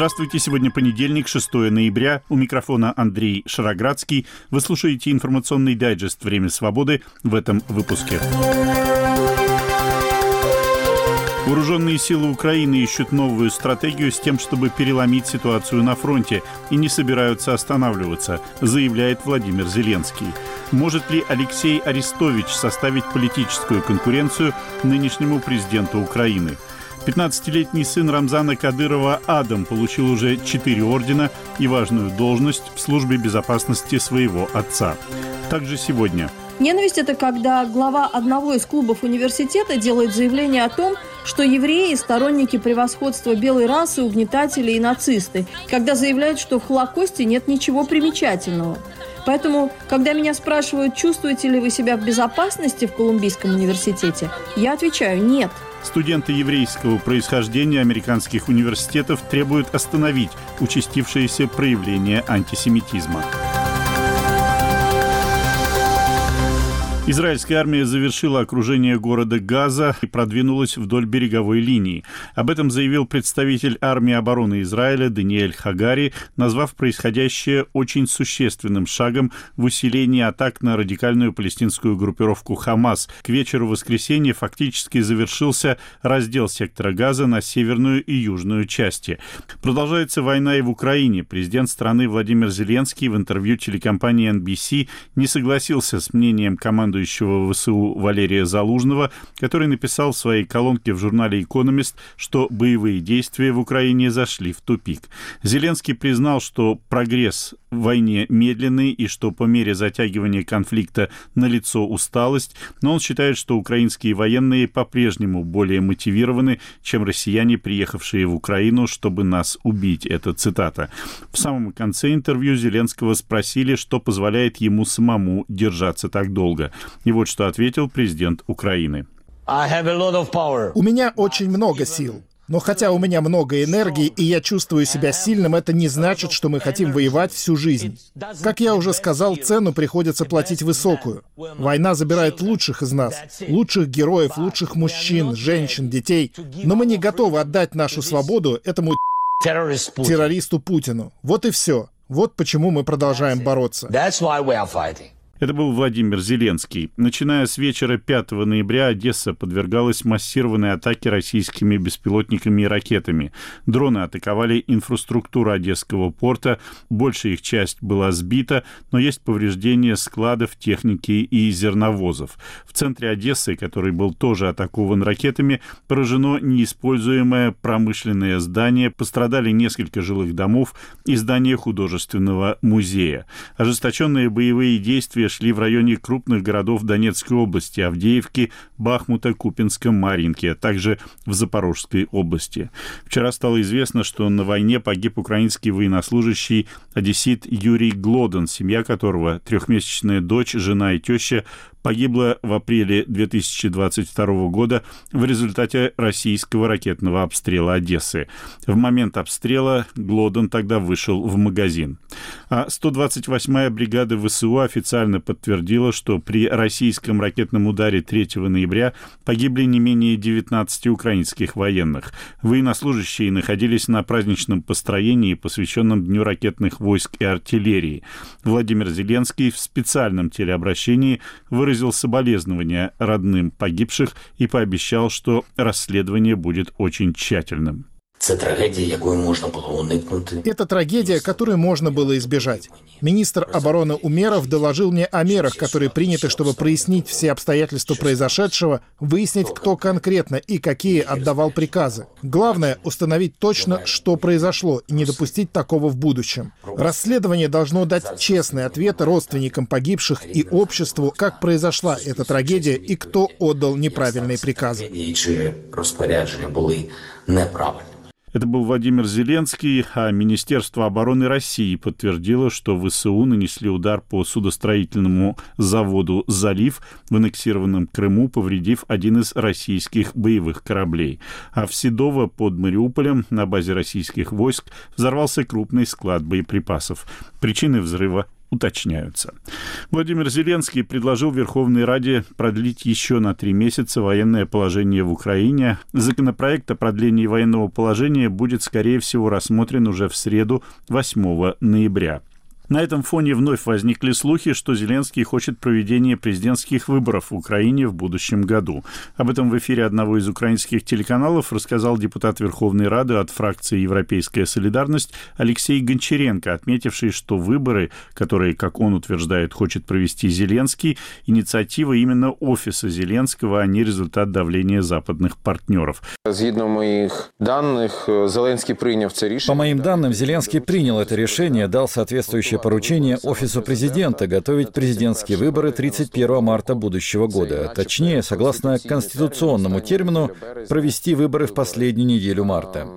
Здравствуйте, сегодня понедельник, 6 ноября. У микрофона Андрей Шароградский. Вы слушаете информационный дайджест «Время свободы» в этом выпуске. Вооруженные силы Украины ищут новую стратегию с тем, чтобы переломить ситуацию на фронте и не собираются останавливаться, заявляет Владимир Зеленский. Может ли Алексей Арестович составить политическую конкуренцию нынешнему президенту Украины? 15-летний сын Рамзана Кадырова Адам получил уже четыре ордена и важную должность в службе безопасности своего отца. Также сегодня Ненависть – это когда глава одного из клубов университета делает заявление о том, что евреи – сторонники превосходства белой расы, угнетатели и нацисты, когда заявляют, что в Холокосте нет ничего примечательного. Поэтому, когда меня спрашивают, чувствуете ли вы себя в безопасности в Колумбийском университете, я отвечаю – нет – Студенты еврейского происхождения американских университетов требуют остановить участившееся проявление антисемитизма. Израильская армия завершила окружение города Газа и продвинулась вдоль береговой линии. Об этом заявил представитель армии обороны Израиля Даниэль Хагари, назвав происходящее очень существенным шагом в усилении атак на радикальную палестинскую группировку «Хамас». К вечеру воскресенья фактически завершился раздел сектора Газа на северную и южную части. Продолжается война и в Украине. Президент страны Владимир Зеленский в интервью телекомпании NBC не согласился с мнением команды командующего ВСУ Валерия Залужного, который написал в своей колонке в журнале «Экономист», что боевые действия в Украине зашли в тупик. Зеленский признал, что прогресс войне медленный и что по мере затягивания конфликта налицо усталость, но он считает, что украинские военные по-прежнему более мотивированы, чем россияне, приехавшие в Украину, чтобы нас убить. Это цитата. В самом конце интервью Зеленского спросили, что позволяет ему самому держаться так долго. И вот что ответил президент Украины. У меня очень много сил. Но хотя у меня много энергии и я чувствую себя сильным, это не значит, что мы хотим воевать всю жизнь. Как я уже сказал, цену приходится платить высокую. Война забирает лучших из нас, лучших героев, лучших мужчин, женщин, детей. Но мы не готовы отдать нашу свободу этому террористу Путину. Вот и все. Вот почему мы продолжаем бороться. Это был Владимир Зеленский. Начиная с вечера 5 ноября Одесса подвергалась массированной атаке российскими беспилотниками и ракетами. Дроны атаковали инфраструктуру Одесского порта, большая их часть была сбита, но есть повреждения складов, техники и зерновозов. В центре Одессы, который был тоже атакован ракетами, поражено неиспользуемое промышленное здание, пострадали несколько жилых домов и здание художественного музея. Ожесточенные боевые действия шли в районе крупных городов Донецкой области, Авдеевки, Бахмута, Купинска, Маринки, а также в Запорожской области. Вчера стало известно, что на войне погиб украинский военнослужащий одессит Юрий Глоден, семья которого, трехмесячная дочь, жена и теща, погибла в апреле 2022 года в результате российского ракетного обстрела Одессы. В момент обстрела Глоден тогда вышел в магазин. А 128-я бригада ВСУ официально подтвердила, что при российском ракетном ударе 3 ноября погибли не менее 19 украинских военных. Военнослужащие находились на праздничном построении, посвященном Дню ракетных войск и артиллерии. Владимир Зеленский в специальном телеобращении выразил выразил соболезнования родным погибших и пообещал, что расследование будет очень тщательным. Це трагедія, якої можна було уникнути. Это трагедия, которую можно было избежать. Министр обороны Умеров доложил мне о мерах, которые приняты, чтобы прояснить все обстоятельства произошедшего, выяснить, кто конкретно и какие отдавал приказы. Главное — установить точно, что произошло, и не допустить такого в будущем. Расследование должно дать честный ответ родственникам погибших и обществу, как произошла эта трагедия и кто отдал неправильные приказы. распоряджения были неправильными. Это был Владимир Зеленский, а Министерство обороны России подтвердило, что ВСУ нанесли удар по судостроительному заводу «Залив» в аннексированном Крыму, повредив один из российских боевых кораблей. А в Седово под Мариуполем на базе российских войск взорвался крупный склад боеприпасов. Причины взрыва уточняются. Владимир Зеленский предложил Верховной Раде продлить еще на три месяца военное положение в Украине. Законопроект о продлении военного положения будет, скорее всего, рассмотрен уже в среду 8 ноября. На этом фоне вновь возникли слухи, что Зеленский хочет проведения президентских выборов в Украине в будущем году. Об этом в эфире одного из украинских телеканалов рассказал депутат Верховной Рады от фракции «Европейская солидарность» Алексей Гончаренко, отметивший, что выборы, которые, как он утверждает, хочет провести Зеленский, инициатива именно офиса Зеленского, а не результат давления западных партнеров. Згідно моих данных, Зеленский принял это решение. По моим данным, Зеленский принял это решение, дал соответствующее поручение Офису президента готовить президентские выборы 31 марта будущего года. Точнее, согласно конституционному термину, провести выборы в последнюю неделю марта.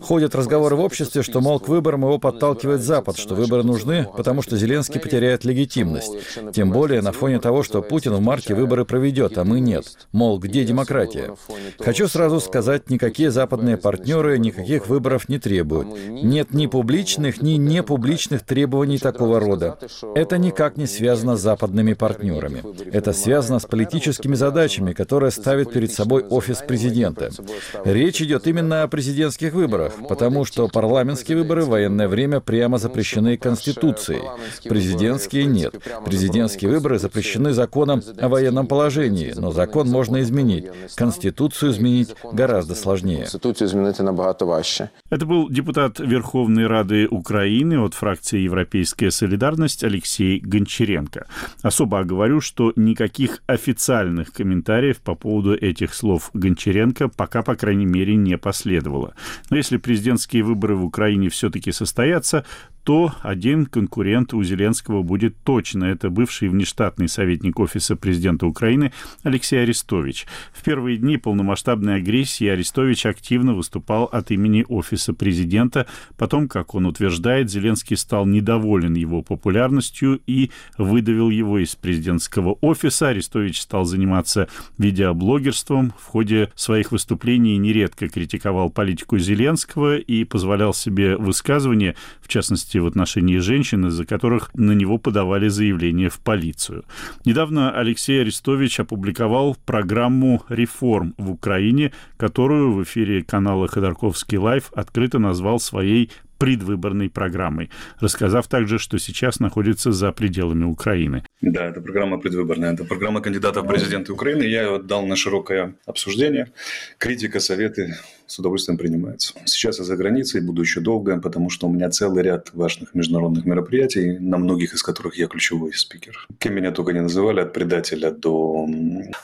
Ходят разговоры в обществе, что, мол, к выборам его подталкивает Запад, что выборы нужны, потому что Зеленский потеряет легитимность. Тем более на фоне того, что Путин в марте выборы проведет, а мы нет. Мол, где демократия? Хочу сразу сказать, никакие западные партнеры никаких выборов не требуют. Нет ни публичных, ни непубличных требований такого рода. Это никак не связано с западными партнерами. Это связано с политическими задачами, которые ставит перед собой офис президента. Речь идет именно о президентских выборах, потому что парламентские выборы в военное время прямо запрещены Конституцией. Президентские нет. Президентские выборы запрещены законом о военном положении, но закон можно изменить. Конституцию изменить гораздо сложнее. Конституцию изменить набагато важче. Это был депутат Верховной Рады Украины от фракции Европейская солидарность Алексей Гончаренко. Особо оговорю, что никаких официальных комментариев по поводу этих слов Гончаренко пока, по крайней мере, не последовало. Но если президентские выборы в Украине все-таки состоятся, то один конкурент у Зеленского будет точно. Это бывший внештатный советник Офиса президента Украины Алексей Арестович. В первые дни полномасштабной агрессии Арестович активно выступал от имени Офиса президента. Потом, как он утверждает, Зеленский стал недоволен его популярностью и выдавил его из президентского офиса. Арестович стал заниматься видеоблогерством. В ходе своих выступлений нередко критиковал политику Зеленского и позволял себе высказывания, в частности, в отношении женщин, из-за которых на него подавали заявление в полицию. Недавно Алексей Арестович опубликовал программу реформ в Украине, которую в эфире канала Ходорковский Live открыто назвал своей предвыборной программой, рассказав также, что сейчас находится за пределами Украины. Да, это программа предвыборная. Это программа кандидата в президенты Украины. Я ее дал на широкое обсуждение. Критика, советы с удовольствием принимаются. Сейчас я за границей, буду еще долго, потому что у меня целый ряд важных международных мероприятий, на многих из которых я ключевой спикер. Кем меня только не называли, от предателя до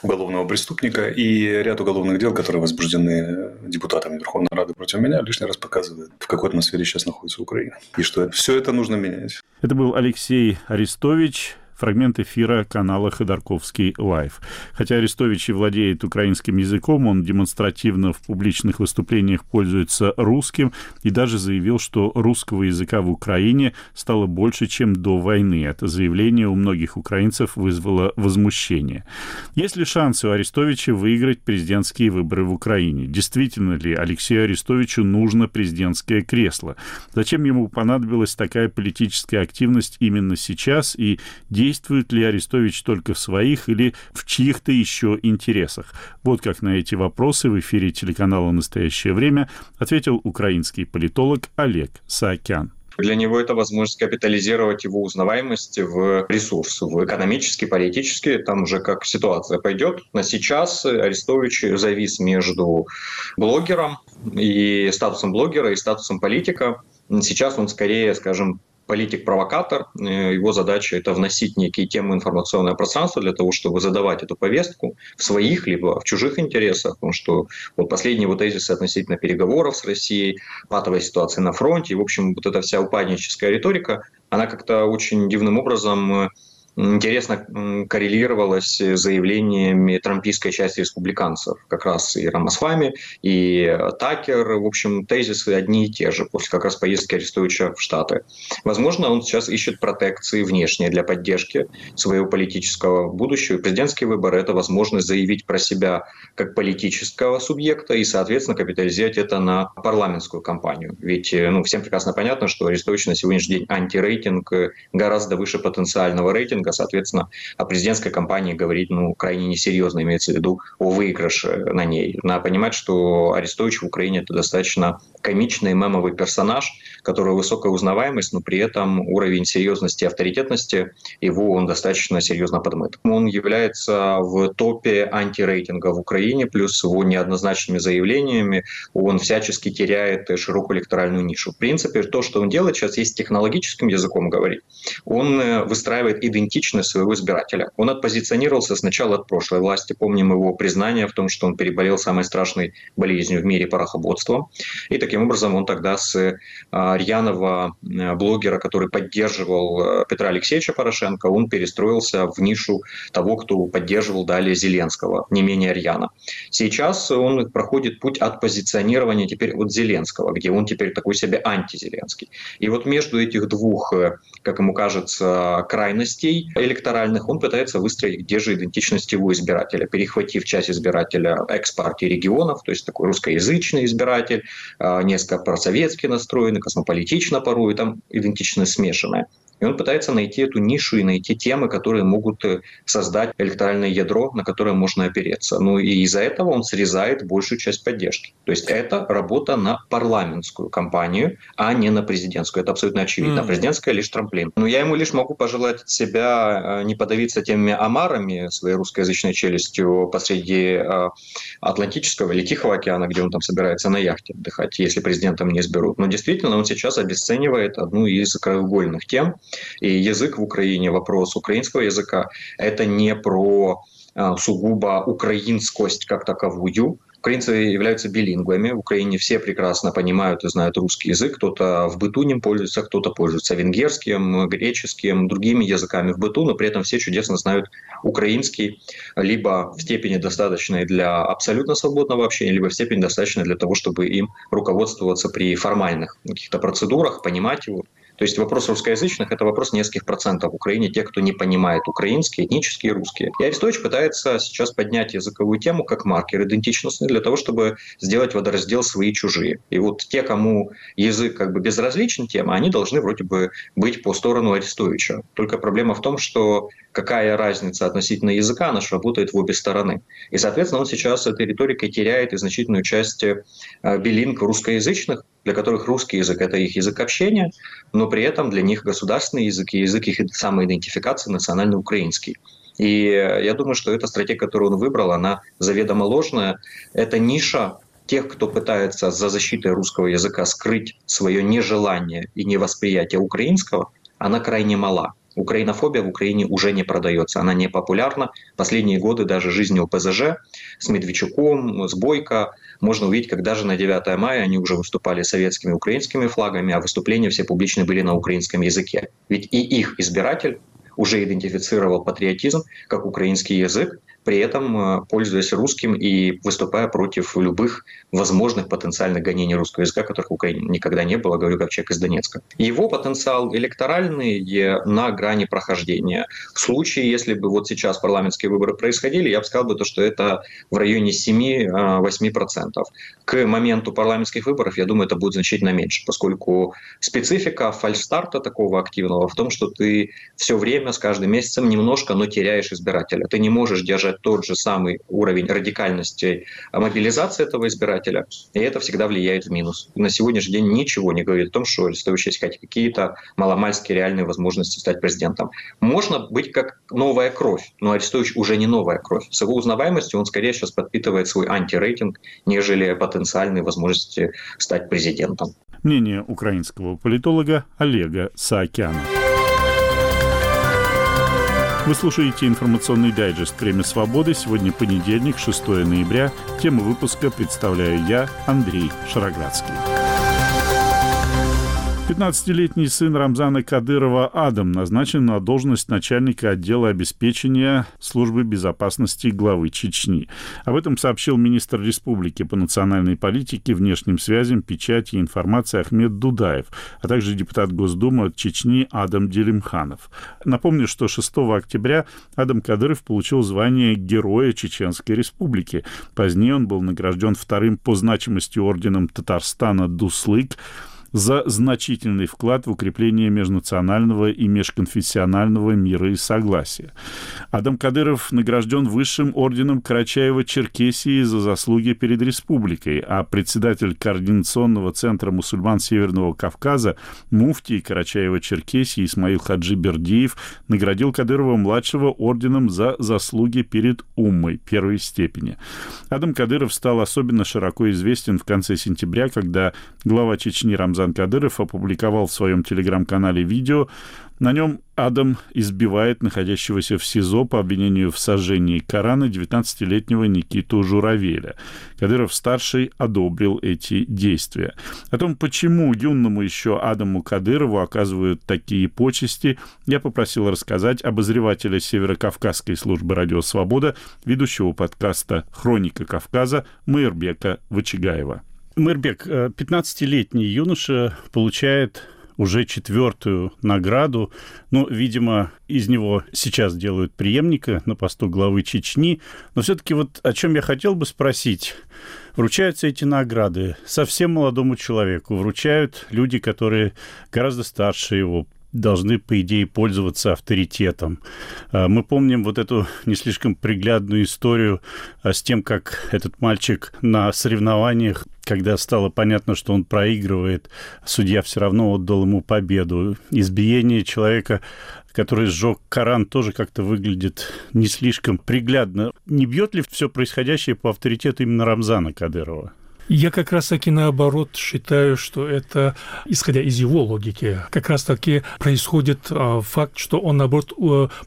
уголовного преступника. И ряд уголовных дел, которые возбуждены депутатами Верховной Рады против меня, лишний раз показывает, в какой атмосфере сейчас находится Украина. И что все это нужно менять. Это был Алексей Арестович, фрагмент эфира канала Ходорковский Лайв. Хотя Арестович и владеет украинским языком, он демонстративно в публичных выступлениях пользуется русским и даже заявил, что русского языка в Украине стало больше, чем до войны. Это заявление у многих украинцев вызвало возмущение. Есть ли шансы у Арестовича выиграть президентские выборы в Украине? Действительно ли Алексею Арестовичу нужно президентское кресло? Зачем ему понадобилась такая политическая активность именно сейчас и действия действует ли Арестович только в своих или в чьих-то еще интересах. Вот как на эти вопросы в эфире телеканала «Настоящее время» ответил украинский политолог Олег Саакян. Для него это возможность капитализировать его узнаваемость в ресурс, в экономический, политический, там уже как ситуация пойдет. На сейчас Арестович завис между блогером и статусом блогера и статусом политика. Сейчас он скорее, скажем, политик-провокатор. Э, его задача это вносить некие темы информационное пространство для того, чтобы задавать эту повестку в своих либо в чужих интересах. Потому что вот последние вот тезисы относительно переговоров с Россией, патовой ситуации на фронте, и, в общем, вот эта вся упадническая риторика, она как-то очень дивным образом интересно коррелировалось с заявлениями трампийской части республиканцев. Как раз и Рамасвами, и Такер. В общем, тезисы одни и те же после как раз поездки Арестовича в Штаты. Возможно, он сейчас ищет протекции внешние для поддержки своего политического будущего. президентские выборы – это возможность заявить про себя как политического субъекта и, соответственно, капитализировать это на парламентскую кампанию. Ведь ну, всем прекрасно понятно, что Арестович на сегодняшний день антирейтинг гораздо выше потенциального рейтинга, соответственно, о президентской кампании говорить ну, крайне несерьезно, имеется в виду о выигрыше на ней. Надо понимать, что Арестович в Украине это достаточно комичный мемовый персонаж, который высокая узнаваемость, но при этом уровень серьезности и авторитетности его он достаточно серьезно подмыт. Он является в топе антирейтинга в Украине, плюс его неоднозначными заявлениями он всячески теряет широкую электоральную нишу. В принципе, то, что он делает сейчас, есть технологическим языком говорить. Он э, выстраивает идентичность своего избирателя. Он отпозиционировался сначала от прошлой власти. Помним его признание в том, что он переболел самой страшной болезнью в мире порохоботством. И таким образом он тогда с а, рьяного э, блогера, который поддерживал э, Петра Алексеевича Порошенко, он перестроился в нишу того, кто поддерживал далее Зеленского, не менее рьяно. Сейчас он проходит путь от позиционирования теперь от Зеленского, где он теперь такой себе антизеленский. И вот между этих двух, э, как ему кажется, крайностей электоральных он пытается выстроить, где же идентичность его избирателя, перехватив часть избирателя экс-партии регионов, то есть такой русскоязычный избиратель, несколько просоветски настроенный, космополитично порой, там идентичность смешанная. И он пытается найти эту нишу и найти темы, которые могут э, создать электоральное ядро, на которое можно опереться. Ну и из-за этого он срезает большую часть поддержки. То есть это работа на парламентскую кампанию, а не на президентскую. Это абсолютно очевидно. Mm. Президентская лишь трамплин. Но я ему лишь могу пожелать от себя э, не подавиться теми омарами своей русскоязычной челюстью посреди э, Атлантического или Тихого океана, где он там собирается на яхте отдыхать, если президентом не изберут. Но действительно он сейчас обесценивает одну из краеугольных тем, и язык в Украине, вопрос украинского языка, это не про а, сугубо украинскость как таковую, Украинцы являются билингвами. В Украине все прекрасно понимают и знают русский язык. Кто-то в быту ним пользуется, кто-то пользуется венгерским, греческим, другими языками в быту, но при этом все чудесно знают украинский, либо в степени достаточной для абсолютно свободного общения, либо в степени достаточной для того, чтобы им руководствоваться при формальных каких-то процедурах, понимать его то есть вопрос русскоязычных – это вопрос нескольких процентов в Украине, тех, кто не понимает украинский, этнические и русские. И Арестович пытается сейчас поднять языковую тему как маркер идентичности для того, чтобы сделать водораздел свои чужие. И вот те, кому язык как бы безразличен тема, они должны вроде бы быть по сторону Арестовича. Только проблема в том, что какая разница относительно языка, она работает в обе стороны. И, соответственно, он сейчас этой риторикой теряет и значительную часть э, билинг русскоязычных, для которых русский язык – это их язык общения, но при этом для них государственный язык и язык их самоидентификации национально украинский. И я думаю, что эта стратегия, которую он выбрал, она заведомо ложная. Это ниша тех, кто пытается за защитой русского языка скрыть свое нежелание и невосприятие украинского, она крайне мала. Украинофобия в Украине уже не продается, она не популярна. Последние годы даже жизни ОПЗЖ с Медведчуком, с Бойко можно увидеть, как даже на 9 мая они уже выступали советскими и украинскими флагами, а выступления все публичные были на украинском языке. Ведь и их избиратель уже идентифицировал патриотизм как украинский язык, при этом э, пользуясь русским и выступая против любых возможных потенциальных гонений русского языка, которых в Украине никогда не было, говорю как человек из Донецка. Его потенциал электоральный на грани прохождения. В случае, если бы вот сейчас парламентские выборы происходили, я бы сказал бы то, что это в районе 7-8%. К моменту парламентских выборов, я думаю, это будет значительно меньше, поскольку специфика фальстарта такого активного в том, что ты все время с каждым месяцем немножко, но теряешь избирателя. Ты не можешь держать тот же самый уровень радикальности мобилизации этого избирателя, и это всегда влияет в минус. на сегодняшний день ничего не говорит о том, что Арестович есть какие-то маломальские реальные возможности стать президентом. Можно быть как новая кровь, но Арестович уже не новая кровь. С его узнаваемостью он скорее сейчас подпитывает свой антирейтинг, нежели потенциальные возможности стать президентом. Мнение украинского политолога Олега Саакяна. Вы слушаете информационный дайджест «Время свободы». Сегодня понедельник, 6 ноября. Тему выпуска представляю я, Андрей Шароградский. 15-летний сын Рамзана Кадырова Адам назначен на должность начальника отдела обеспечения службы безопасности главы Чечни. Об этом сообщил министр республики по национальной политике, внешним связям, печати и информации Ахмед Дудаев, а также депутат Госдумы от Чечни Адам Делимханов. Напомню, что 6 октября Адам Кадыров получил звание Героя Чеченской Республики. Позднее он был награжден вторым по значимости орденом Татарстана Дуслык, за значительный вклад в укрепление межнационального и межконфессионального мира и согласия. Адам Кадыров награжден высшим орденом Карачаева-Черкесии за заслуги перед республикой, а председатель Координационного центра мусульман Северного Кавказа муфтий Карачаева-Черкесии Исмаил Хаджи Бердиев наградил Кадырова-младшего орденом за заслуги перед Уммой первой степени. Адам Кадыров стал особенно широко известен в конце сентября, когда глава Чечни Рамзан Рамзан Кадыров опубликовал в своем телеграм-канале видео. На нем Адам избивает находящегося в СИЗО по обвинению в сожжении Корана 19-летнего Никиту Журавеля. Кадыров-старший одобрил эти действия. О том, почему юному еще Адаму Кадырову оказывают такие почести, я попросил рассказать обозревателя Северокавказской службы «Радио Свобода», ведущего подкаста «Хроника Кавказа» Майербека Вычегаева. Мэрбек, 15-летний э, юноша получает уже четвертую награду. Ну, видимо, из него сейчас делают преемника на посту главы Чечни. Но все-таки вот о чем я хотел бы спросить. Вручаются эти награды совсем молодому человеку. Вручают люди, которые гораздо старше его, должны, по идее, пользоваться авторитетом. А, мы помним вот эту не слишком приглядную историю а, с тем, как этот мальчик на соревнованиях когда стало понятно, что он проигрывает, судья все равно отдал ему победу. Избиение человека, который сжег Коран, тоже как-то выглядит не слишком приглядно. Не бьет ли все происходящее по авторитету именно Рамзана Кадырова? Я как раз таки наоборот считаю, что это, исходя из его логики, как раз таки происходит а, факт, что он наоборот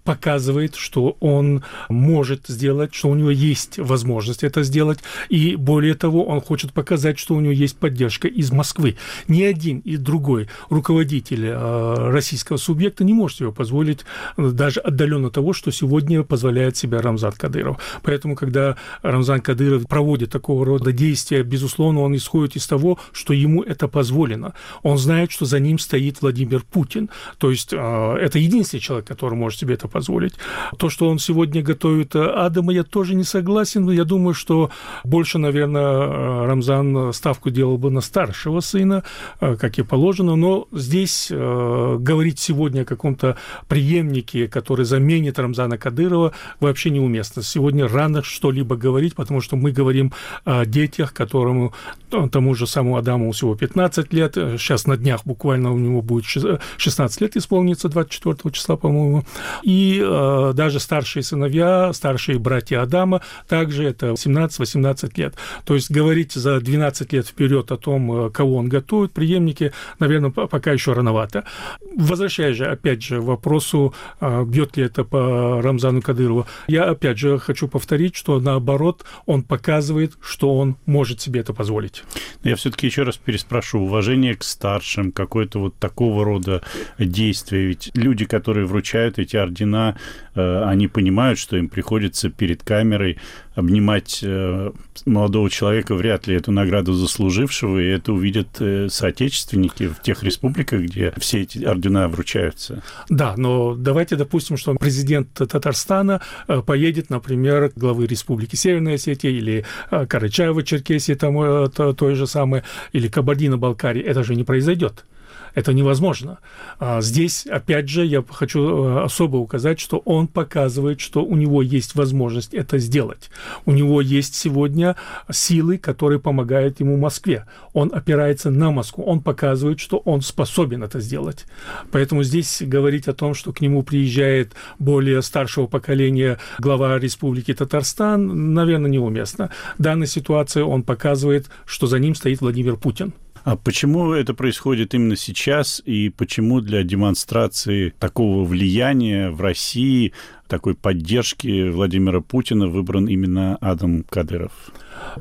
показывает, что он может сделать, что у него есть возможность это сделать, и более того, он хочет показать, что у него есть поддержка из Москвы. Ни один и другой руководитель а, российского субъекта не может себе позволить даже отдаленно того, что сегодня позволяет себе Рамзан Кадыров. Поэтому, когда Рамзан Кадыров проводит такого рода действия, безусловно, безусловно, он исходит из того, что ему это позволено. Он знает, что за ним стоит Владимир Путин. То есть а, это единственный человек, который может себе это позволить. То, что он сегодня готовит а, Адама, я тоже не согласен. Я думаю, что больше, наверное, а, Рамзан ставку делал бы на старшего сына, как и положено. Но здесь говорить сегодня о каком-то преемнике, который заменит Рамзана Кадырова, вообще неуместно. Сегодня рано что-либо говорить, потому что мы говорим о детях, которым которому тому же самому Адаму всего 15 лет. Сейчас на днях буквально у него будет 16 лет исполнится 24 числа, по-моему. И э, даже старшие сыновья, старшие братья Адама, также это 17-18 лет. То есть говорить за 12 лет вперед о том, э, кого он готовит, преемники, наверное, пока еще рановато. Возвращаясь же, опять же, вопросу, э, бьет ли это по Рамзану Кадырову, я опять же хочу повторить, что наоборот, он показывает, что он может себе это позволить. Я все-таки еще раз переспрошу. Уважение к старшим, какое-то вот такого рода действие. Ведь люди, которые вручают эти ордена, они понимают, что им приходится перед камерой обнимать э, молодого человека, вряд ли эту награду заслужившего, и это увидят э, соотечественники в тех республиках, где все эти ордена вручаются. Да, но давайте допустим, что президент Татарстана поедет, например, главы Республики Северная Осетия или Карачаева-Черкесии, там то, то, то же самое, или Кабардино-Балкарии, это же не произойдет. Это невозможно. А здесь, опять же, я хочу э, особо указать, что он показывает, что у него есть возможность это сделать. У него есть сегодня силы, которые помогают ему Москве. Он опирается на Москву. Он показывает, что он способен это сделать. Поэтому здесь говорить о том, что к нему приезжает более старшего поколения глава Республики Татарстан, наверное, неуместно. В данной ситуации он показывает, что за ним стоит Владимир Путин. А почему это происходит именно сейчас и почему для демонстрации такого влияния в России такой поддержки Владимира Путина выбран именно Адам Кадыров?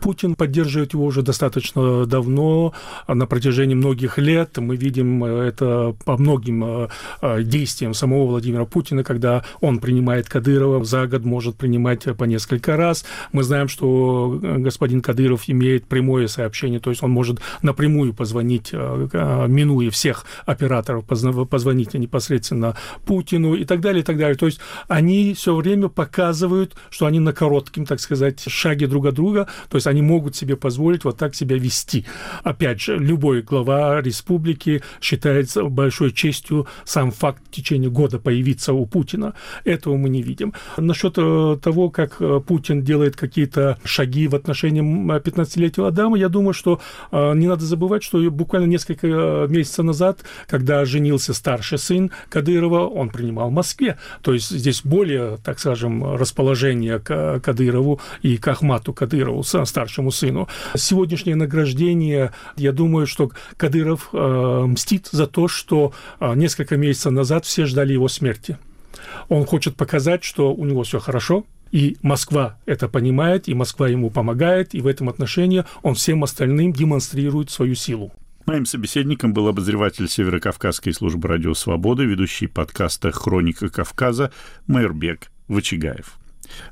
Путин поддерживает его уже достаточно давно, на протяжении многих лет. Мы видим это по многим э, э, действиям самого Владимира Путина, когда он принимает Кадырова, за год может принимать по несколько раз. Мы знаем, что господин Кадыров имеет прямое сообщение, то есть он может напрямую позвонить, э, минуя всех операторов, позвонить непосредственно Путину и так далее, и так далее. То есть они все время показывают, что они на коротком, так сказать, шаге друг от друга, то есть они могут себе позволить вот так себя вести. Опять же, любой глава республики считается большой честью сам факт в течение года появиться у Путина. Этого мы не видим. Насчет э, того, как э, Путин делает какие-то шаги в отношении 15-летнего Адама, я думаю, что э, не надо забывать, что буквально несколько месяцев назад, когда женился старший сын Кадырова, он принимал в Москве. То есть здесь более, так скажем, расположение к Кадырову и к Ахмату Кадырову старшему сыну. Сегодняшнее награждение, я думаю, что Кадыров э, мстит за то, что э, несколько месяцев назад все ждали его смерти. Он хочет показать, что у него все хорошо, и Москва это понимает, и Москва ему помогает, и в этом отношении он всем остальным демонстрирует свою силу. Моим собеседником был обозреватель Северокавказской службы радио «Свобода», ведущий подкаста «Хроника Кавказа» Майербек Вачигаев.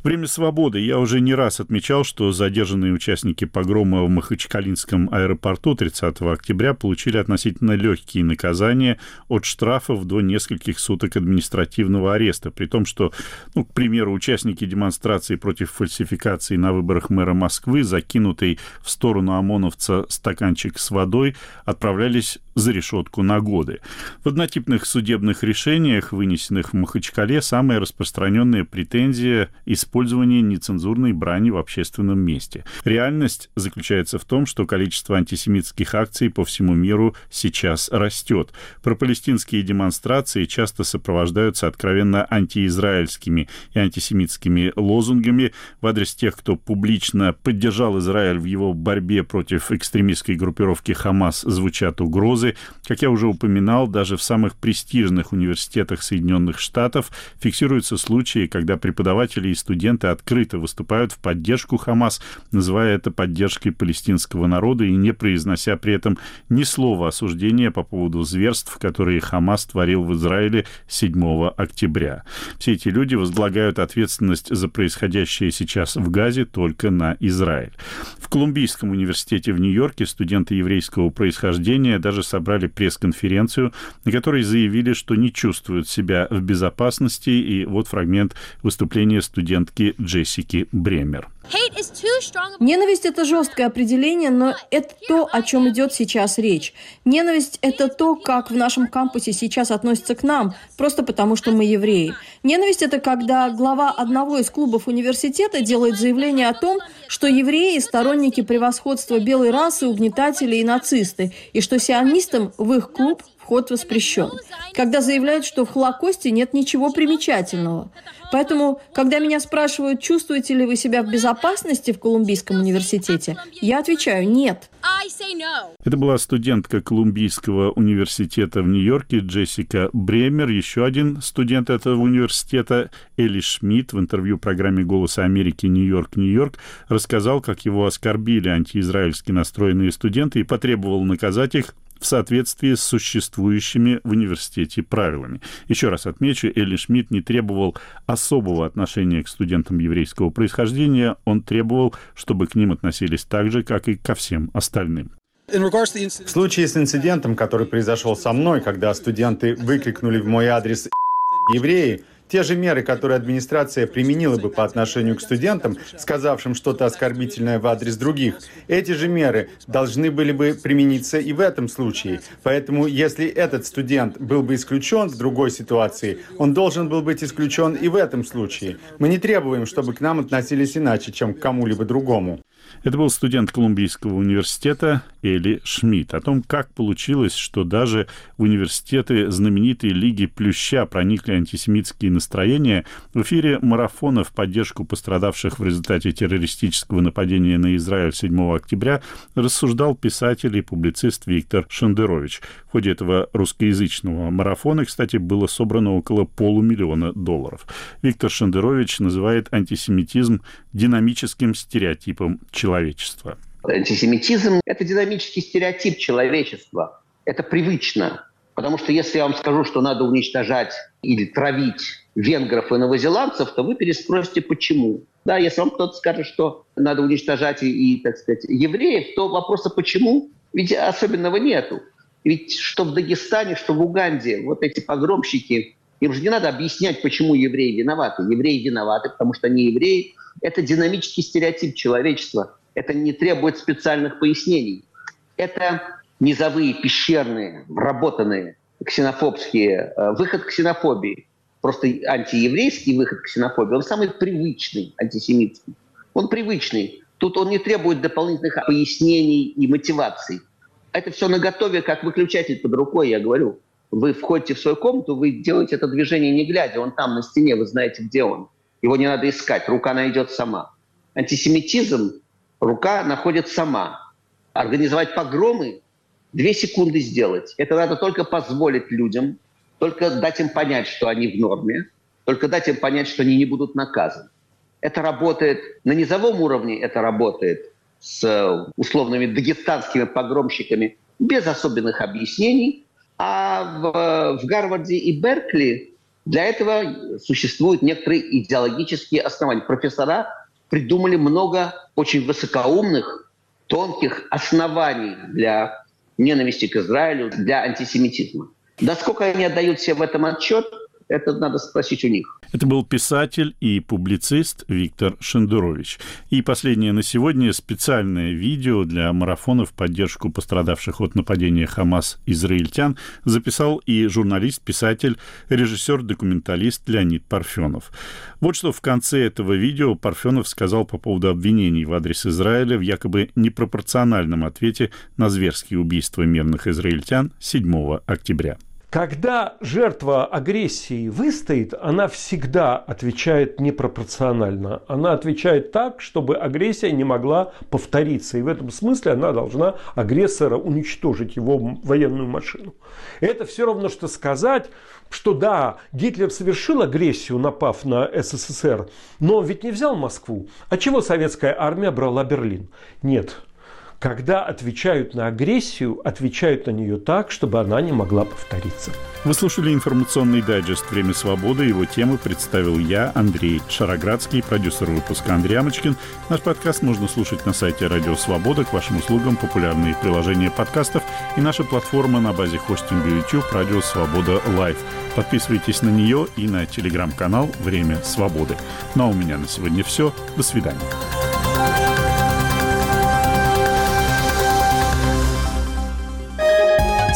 Время свободы. Я уже не раз отмечал, что задержанные участники погрома в Махачкалинском аэропорту 30 октября получили относительно легкие наказания от штрафов до нескольких суток административного ареста, при том, что, ну, к примеру, участники демонстрации против фальсификации на выборах мэра Москвы, закинутый в сторону ОМОНовца стаканчик с водой, отправлялись за решетку на годы. В однотипных судебных решениях, вынесенных в Махачкале, самая распространенная претензия – использование нецензурной брани в общественном месте. Реальность заключается в том, что количество антисемитских акций по всему миру сейчас растет. Пропалестинские демонстрации часто сопровождаются откровенно антиизраильскими и антисемитскими лозунгами в адрес тех, кто публично поддержал Израиль в его борьбе против экстремистской группировки Хамас, звучат угрозы. Как я уже упоминал, даже в самых престижных университетах Соединенных Штатов фиксируются случаи, когда преподаватели и студенты открыто выступают в поддержку Хамас, называя это поддержкой палестинского народа и не произнося при этом ни слова осуждения по поводу зверств, которые Хамас творил в Израиле 7 октября. Все эти люди возлагают ответственность за происходящее сейчас в Газе только на Израиль. В Колумбийском университете в Нью-Йорке студенты еврейского происхождения даже собрали пресс-конференцию, на которой заявили, что не чувствуют себя в безопасности, и вот фрагмент выступления студентов студентки Джессики Бремер. Ненависть – это жесткое определение, но это то, о чем идет сейчас речь. Ненависть – это то, как в нашем кампусе сейчас относятся к нам, просто потому что мы евреи. Ненависть – это когда глава одного из клубов университета делает заявление о том, что евреи – сторонники превосходства белой расы, угнетатели и нацисты, и что сионистам в их клуб вход воспрещен. Когда заявляют, что в Холокосте нет ничего примечательного. Поэтому, когда меня спрашивают, чувствуете ли вы себя в безопасности в Колумбийском университете, я отвечаю «нет». Это была студентка Колумбийского университета в Нью-Йорке Джессика Бремер. Еще один студент этого университета Элли Шмидт в интервью программе «Голоса Америки. Нью-Йорк, Нью-Йорк» рассказал, как его оскорбили антиизраильски настроенные студенты и потребовал наказать их в соответствии с существующими в университете правилами. Еще раз отмечу, Элли Шмидт не требовал особого отношения к студентам еврейского происхождения, он требовал, чтобы к ним относились так же, как и ко всем остальным. В случае с инцидентом, который произошел со мной, когда студенты выкрикнули в мой адрес «евреи», те же меры, которые администрация применила бы по отношению к студентам, сказавшим что-то оскорбительное в адрес других, эти же меры должны были бы примениться и в этом случае. Поэтому, если этот студент был бы исключен в другой ситуации, он должен был быть исключен и в этом случае. Мы не требуем, чтобы к нам относились иначе, чем к кому-либо другому. Это был студент Колумбийского университета Эли Шмидт. О том, как получилось, что даже в университеты знаменитой Лиги Плюща проникли антисемитские настроения, в эфире марафона в поддержку пострадавших в результате террористического нападения на Израиль 7 октября рассуждал писатель и публицист Виктор Шендерович. В ходе этого русскоязычного марафона, кстати, было собрано около полумиллиона долларов. Виктор Шендерович называет антисемитизм динамическим стереотипом человечества. Антисемитизм – это динамический стереотип человечества. Это привычно. Потому что если я вам скажу, что надо уничтожать или травить венгров и новозеландцев, то вы переспросите, почему. Да, если вам кто-то скажет, что надо уничтожать и, и, так сказать, евреев, то вопроса почему, ведь особенного нету. Ведь что в Дагестане, что в Уганде, вот эти погромщики, им же не надо объяснять, почему евреи виноваты. Евреи виноваты, потому что они евреи. Это динамический стереотип человечества. Это не требует специальных пояснений. Это низовые, пещерные, вработанные ксенофобские, э, выход к ксенофобии, просто антиеврейский выход к ксенофобии, он самый привычный антисемитский. Он привычный. Тут он не требует дополнительных пояснений и мотиваций. Это все на готове, как выключатель под рукой, я говорю. Вы входите в свою комнату, вы делаете это движение не глядя, он там на стене, вы знаете, где он. Его не надо искать, рука найдет сама. Антисемитизм рука находит сама. Организовать погромы две секунды сделать. Это надо только позволить людям, только дать им понять, что они в норме, только дать им понять, что они не будут наказаны. Это работает на низовом уровне, это работает с условными дагестанскими погромщиками без особенных объяснений. А в, в Гарварде и Беркли для этого существуют некоторые идеологические основания. Профессора придумали много очень высокоумных, тонких оснований для ненависти к Израилю, для антисемитизма. Насколько они отдают себе в этом отчет, это надо спросить у них. Это был писатель и публицист Виктор Шендурович. И последнее на сегодня специальное видео для марафона в поддержку пострадавших от нападения Хамас израильтян записал и журналист, писатель, режиссер-документалист Леонид Парфенов. Вот что в конце этого видео Парфенов сказал по поводу обвинений в адрес Израиля в якобы непропорциональном ответе на зверские убийства мирных израильтян 7 октября. Когда жертва агрессии выстоит, она всегда отвечает непропорционально. Она отвечает так, чтобы агрессия не могла повториться. И в этом смысле она должна агрессора уничтожить его военную машину. Это все равно, что сказать, что да, Гитлер совершил агрессию, напав на СССР, но он ведь не взял Москву. А чего советская армия брала Берлин? Нет, когда отвечают на агрессию, отвечают на нее так, чтобы она не могла повториться. Вы слушали информационный дайджест «Время свободы». Его темы представил я, Андрей Шароградский, продюсер выпуска Андрей Амочкин. Наш подкаст можно слушать на сайте «Радио Свобода». К вашим услугам популярные приложения подкастов и наша платформа на базе хостинга YouTube «Радио Свобода Лайв». Подписывайтесь на нее и на телеграм-канал «Время свободы». Ну а у меня на сегодня все. До свидания.